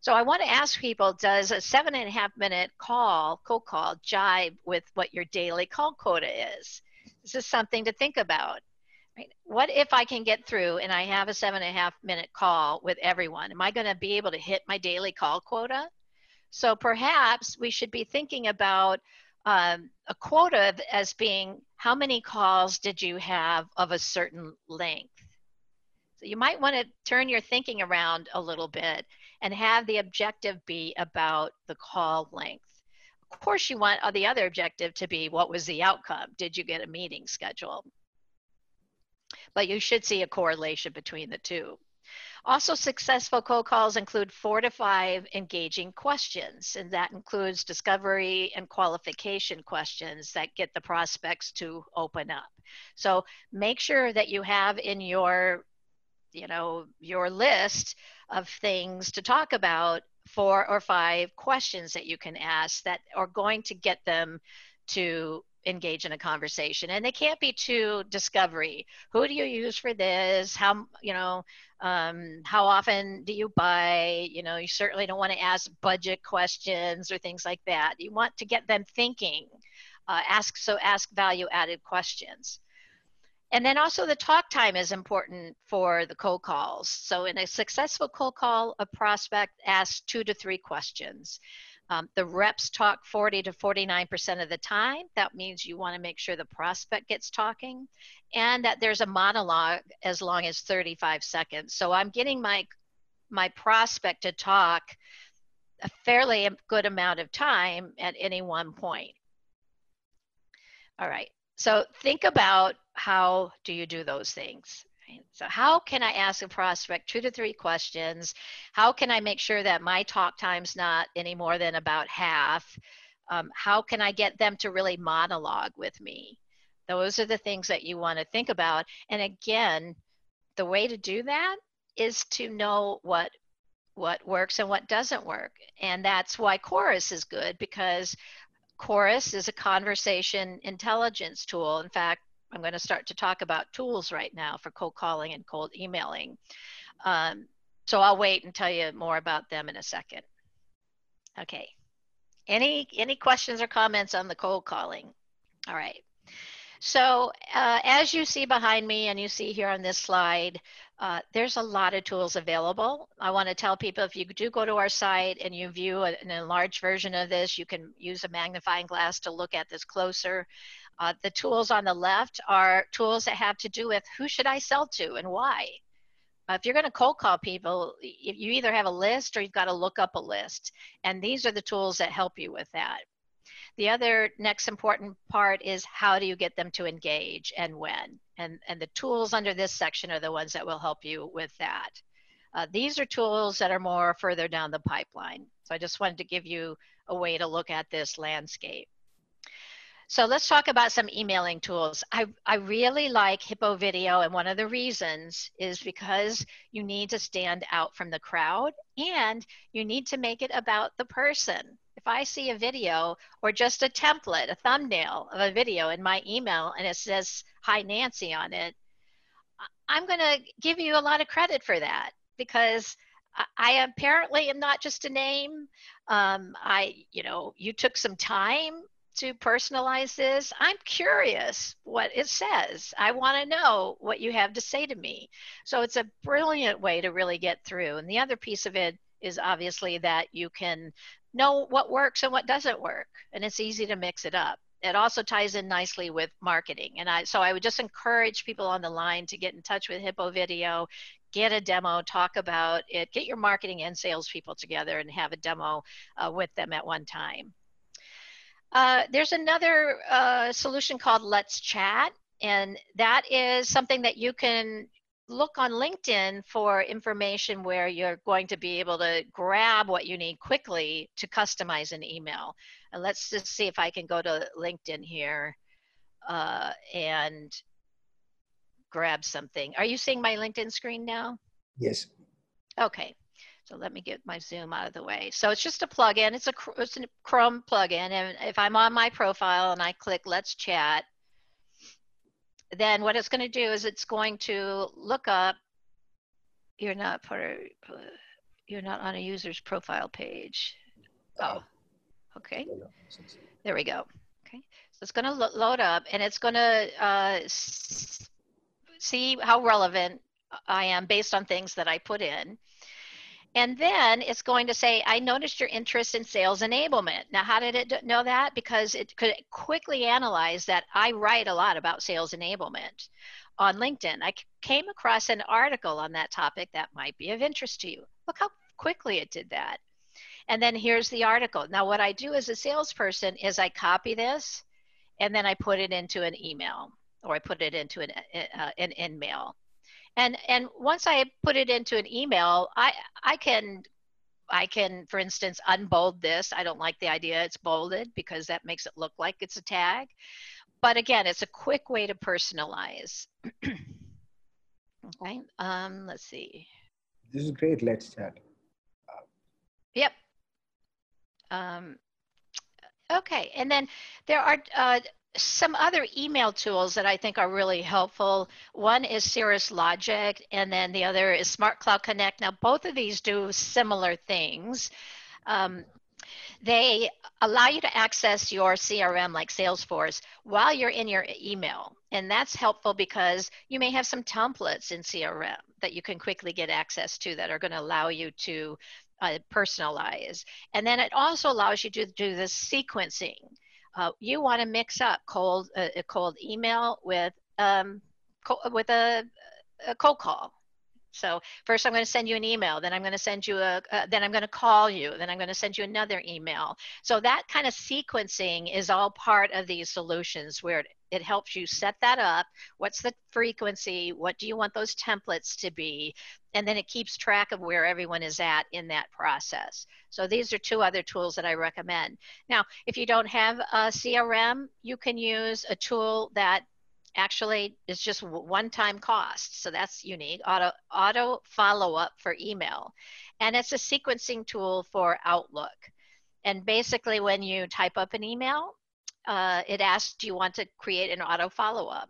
So I want to ask people, does a seven and a half minute call, cold call, jibe with what your daily call quota is? This is something to think about. What if I can get through and I have a seven and a half minute call with everyone? Am I going to be able to hit my daily call quota? So perhaps we should be thinking about um, a quota as being how many calls did you have of a certain length. So you might want to turn your thinking around a little bit and have the objective be about the call length. Of course, you want the other objective to be what was the outcome? Did you get a meeting scheduled? But you should see a correlation between the two. Also, successful cold calls include four to five engaging questions, and that includes discovery and qualification questions that get the prospects to open up. So make sure that you have in your you know your list of things to talk about four or five questions that you can ask that are going to get them to engage in a conversation and they can't be too discovery. Who do you use for this? How you know um, how often do you buy? You know you certainly don't want to ask budget questions or things like that. You want to get them thinking uh, ask so ask value added questions. And then also the talk time is important for the cold calls. So in a successful cold call a prospect asks two to three questions Um, the reps talk 40 to 49% of the time. That means you want to make sure the prospect gets talking and that there's a monologue as long as 35 seconds. So I'm getting my my prospect to talk a fairly good amount of time at any one point. All right. So think about how do you do those things? So how can I ask a prospect two to three questions? How can I make sure that my talk time's not any more than about half? Um, how can I get them to really monologue with me? Those are the things that you want to think about. And again, the way to do that is to know what what works and what doesn't work. And that's why Chorus is good because Chorus is a conversation intelligence tool. In fact, I'm going to start to talk about tools right now for cold calling and cold emailing. Um, so I'll wait and tell you more about them in a second. Okay. Any any questions or comments on the cold calling? All right. So uh, as you see behind me and you see here on this slide, uh, there's a lot of tools available. I want to tell people if you do go to our site and you view an enlarged version of this, you can use a magnifying glass to look at this closer. Uh, the tools on the left are tools that have to do with who should I sell to and why. Uh, if you're going to cold call people, you either have a list or you've got to look up a list. And these are the tools that help you with that. The other next important part is how do you get them to engage and when? And, and the tools under this section are the ones that will help you with that. Uh, these are tools that are more further down the pipeline. So I just wanted to give you a way to look at this landscape. So let's talk about some emailing tools. I, I really like Hippo Video, and one of the reasons is because you need to stand out from the crowd and you need to make it about the person if I see a video or just a template, a thumbnail of a video in my email and it says, Hi Nancy on it, I'm going to give you a lot of credit for that because I apparently am not just a name. Um, I, you know, you took some time to personalize this. I'm curious what it says. I want to know what you have to say to me. So it's a brilliant way to really get through. And the other piece of it is obviously that you can know what works and what doesn't work and it's easy to mix it up it also ties in nicely with marketing and i so i would just encourage people on the line to get in touch with hippo video get a demo talk about it get your marketing and sales people together and have a demo uh, with them at one time uh, there's another uh, solution called let's chat and that is something that you can look on LinkedIn for information where you're going to be able to grab what you need quickly to customize an email. And let's just see if I can go to LinkedIn here uh, and grab something. Are you seeing my LinkedIn screen now? Yes. Okay. So let me get my Zoom out of the way. So it's just a plugin. It's a, it's a Chrome plugin. And if I'm on my profile and I click Let's Chat, then what it's going to do is it's going to look up you're not part of, you're not on a user's profile page. Oh. Okay. There we go. Okay. So it's going to lo load up and it's going to uh, see how relevant i am based on things that i put in and then it's going to say, I noticed your interest in sales enablement. Now, how did it know that? Because it could quickly analyze that I write a lot about sales enablement on LinkedIn. I came across an article on that topic that might be of interest to you. Look how quickly it did that. And then here's the article. Now, what I do as a salesperson is I copy this and then I put it into an email or I put it into an, uh, an InMail and and once i put it into an email i i can i can for instance unbold this. I don't like the idea it's bolded because that makes it look like it's a tag. But again it's a quick way to personalize. Okay um let's see. This is great let's chat. Yep. Um okay and then there are uh, some other email tools that I think are really helpful. One is Cirrus Logic, and then the other is Smart Cloud Connect. Now, both of these do similar things. Um, they allow you to access your CRM like Salesforce while you're in your email. And that's helpful because you may have some templates in CRM that you can quickly get access to that are going to allow you to uh, personalize. And then it also allows you to do the sequencing. Uh, you want to mix up cold, uh, a cold email with, um, co- with a, a cold call so first I'm going to send you an email, then I'm going to send you a, uh, then I'm going to call you, then I'm going to send you another email. So that kind of sequencing is all part of these solutions where it, it helps you set that up. What's the frequency? What do you want those templates to be? And then it keeps track of where everyone is at in that process. So these are two other tools that I recommend. Now, if you don't have a CRM, you can use a tool that actually is just one-time cost. So that's unique. Auto auto follow-up for email, and it's a sequencing tool for Outlook. And basically, when you type up an email, uh, it asks, "Do you want to create an auto follow-up?"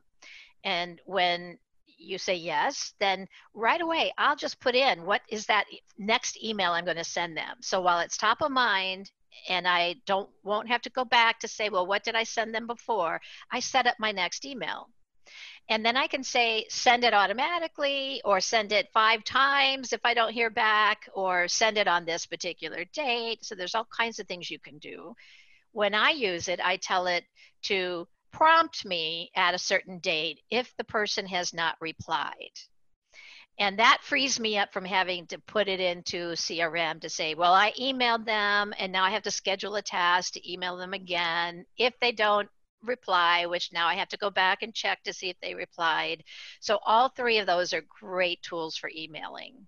And when you say yes, then right away I'll just put in what is that next email I'm going to send them. So while it's top of mind and I don't won't have to go back to say, well, what did I send them before? I set up my next email. And then I can say send it automatically or send it five times if I don't hear back or send it on this particular date. So there's all kinds of things you can do. When I use it, I tell it to prompt me at a certain date if the person has not replied. And that frees me up from having to put it into CRM to say, well, I emailed them and now I have to schedule a task to email them again. If they don't reply, which now I have to go back and check to see if they replied. So all three of those are great tools for emailing.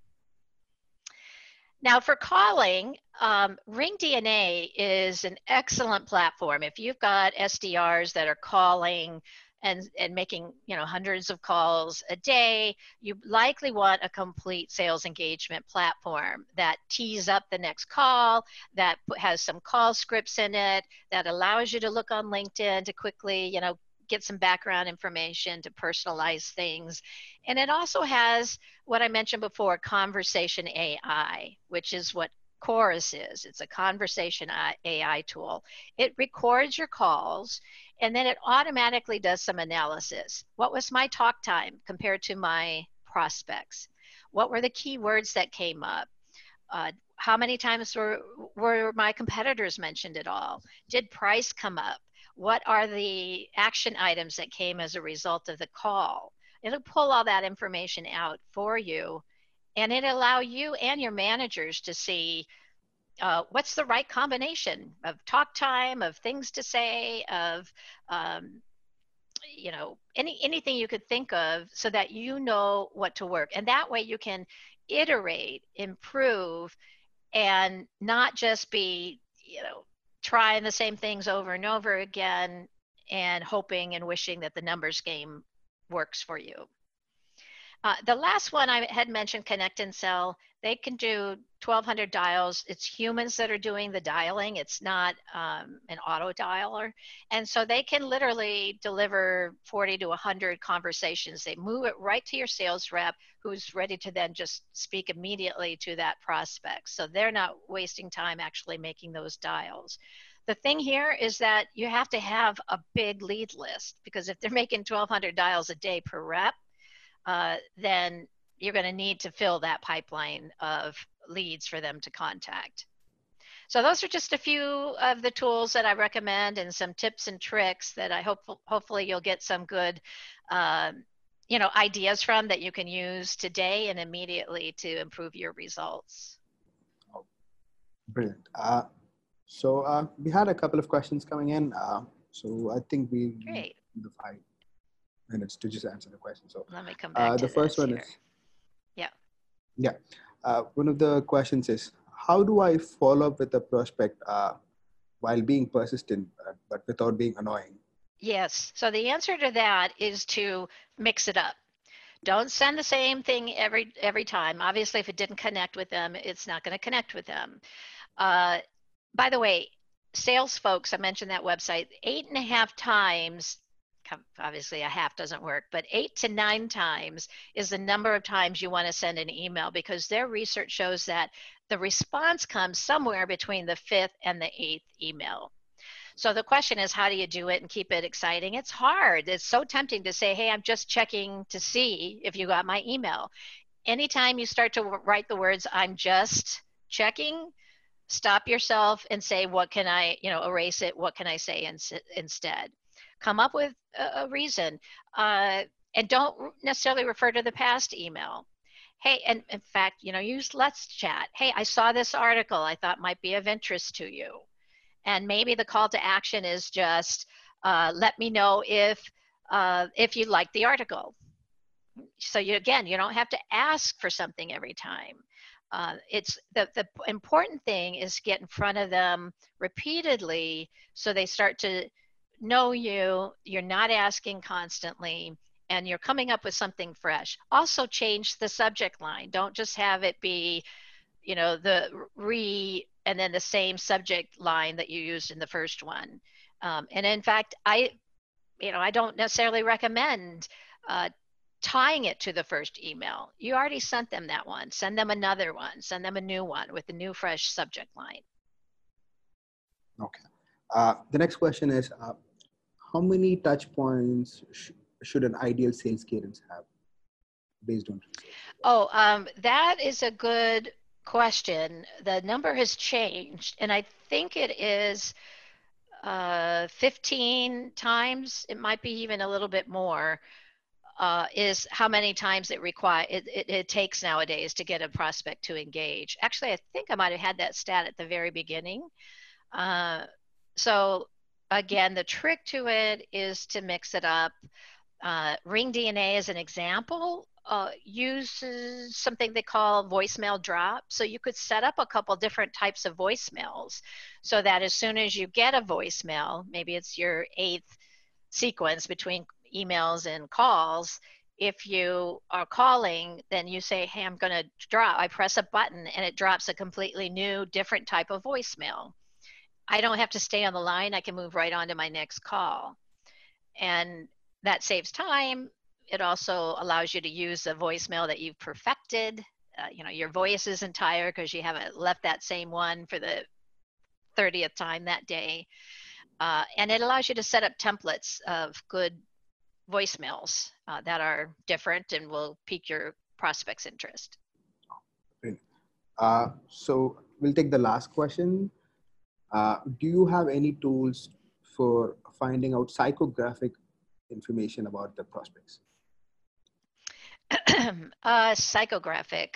Now for calling, um, RingDNA is an excellent platform. If you've got SDRs that are calling and, and making you know hundreds of calls a day, you likely want a complete sales engagement platform that tees up the next call, that has some call scripts in it, that allows you to look on LinkedIn to quickly you know get some background information to personalize things. And it also has what I mentioned before, conversation AI, which is what Chorus is. It's a conversation AI tool. It records your calls and then it automatically does some analysis. What was my talk time compared to my prospects? What were the keywords that came up? Uh, how many times were, were my competitors mentioned at all? Did price come up? What are the action items that came as a result of the call? It'll pull all that information out for you and it allow you and your managers to see uh, what's the right combination of talk time, of things to say, of um, you know any anything you could think of, so that you know what to work, and that way you can iterate, improve, and not just be you know trying the same things over and over again and hoping and wishing that the numbers game works for you. Uh, the last one I had mentioned, ConnectAndSell, they can do 1200 dials. It's humans that are doing the dialing. It's not um, an auto dialer. And so they can literally deliver 40 to 100 conversations. They move it right to your sales rep who's ready to then just speak immediately to that prospect. So they're not wasting time actually making those dials. The thing here is that you have to have a big lead list because if they're making 1200 dials a day per rep, uh, then you're going to need to fill that pipeline of leads for them to contact. So those are just a few of the tools that I recommend and some tips and tricks that I hope hopefully you'll get some good uh, you know ideas from that you can use today and immediately to improve your results. Brilliant. Uh, so uh, we had a couple of questions coming in. Uh, so I think we Great. the five minutes to just answer the question. So let me come back. uh, the first one here. is yeah. Yeah. Uh, one of the questions is how do I follow up with a prospect uh, while being persistent uh, but without being annoying? Yes. So the answer to that is to mix it up. Don't send the same thing every every time. Obviously, if it didn't connect with them, it's not going to connect with them. Uh, by the way, sales folks, I mentioned that website eight and a half times obviously a half doesn't work, but eight to nine times is the number of times you want to send an email because their research shows that the response comes somewhere between the fifth and the eighth email. So the question is, how do you do it and keep it exciting? It's hard. It's so tempting to say, hey, I'm just checking to see if you got my email. Anytime you start to write the words, I'm just checking, stop yourself and say, what can I, you know, erase it. What can I say in, instead? Come up with a, a reason. Uh, and don't necessarily refer to the past email. Hey and in fact you know use let's chat. Hey i saw this article i thought might be of interest to you. And maybe the call to action is just uh, let me know if uh, if you like the article. So you again you don't have to ask for something every time. Uh, it's the, the important thing is get in front of them repeatedly so they start to know you you're not asking constantly and you're coming up with something fresh also change the subject line don't just have it be you know the re and then the same subject line that you used in the first one. Um, and in fact, I, you know, I don't necessarily recommend uh, tying it to the first email. You already sent them that one. Send them another one. Send them a new one with a new, fresh subject line. Okay. Uh, the next question is, uh, how many touch points sh- should an ideal sales cadence have based on? Oh, um, that is a good question, the number has changed, and I think it is uh, 15 times, it might be even a little bit more, uh, is how many times it require it, it, it, takes nowadays to get a prospect to engage. Actually, I think I might have had that stat at the very beginning. Uh, so again, the trick to it is to mix it up. Uh, Ring DNA as an example uh, uses something they call voicemail drop. So you could set up a couple different types of voicemails so that as soon as you get a voicemail, maybe it's your eighth sequence between emails and calls, if you are calling, then you say, Hey, I'm going to drop. I press a button and it drops a completely new, different type of voicemail. I don't have to stay on the line. I can move right on to my next call. And that saves time it also allows you to use a voicemail that you've perfected. Uh, you know, your voice isn't tired because you haven't left that same one for the 30th time that day. Uh, and it allows you to set up templates of good voicemails uh, that are different and will pique your prospect's interest. Uh, so we'll take the last question. Uh, do you have any tools for finding out psychographic information about the prospects? uh, psychographic.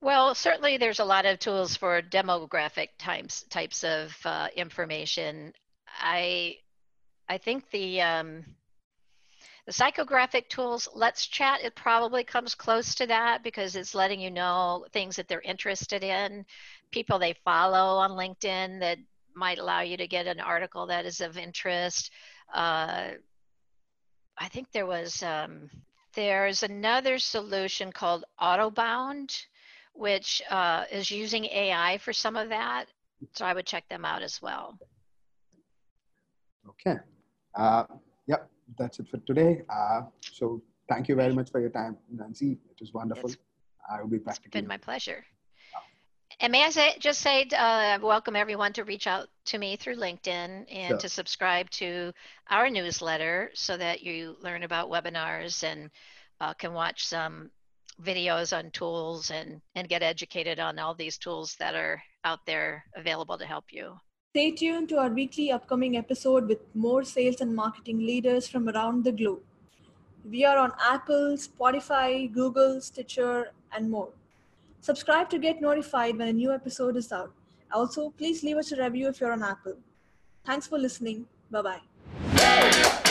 Well, certainly there's a lot of tools for demographic types types of uh, information. I I think the um, the psychographic tools, Let's Chat, it probably comes close to that because it's letting you know things that they're interested in, people they follow on LinkedIn that might allow you to get an article that is of interest. Uh, I think there was um, there's another solution called Autobound, which uh, is using AI for some of that. So I would check them out as well. Okay. Uh, yep, that's it for today. Uh, so thank you very much for your time, Nancy. It was wonderful. It's, I will be back. It's been my pleasure. And may I say, just say, uh, welcome everyone to reach out to me through LinkedIn and sure. to subscribe to our newsletter so that you learn about webinars and uh, can watch some videos on tools and, and get educated on all these tools that are out there available to help you. Stay tuned to our weekly upcoming episode with more sales and marketing leaders from around the globe. We are on Apple, Spotify, Google, Stitcher, and more. Subscribe to get notified when a new episode is out. Also, please leave us a review if you're on Apple. Thanks for listening. Bye bye.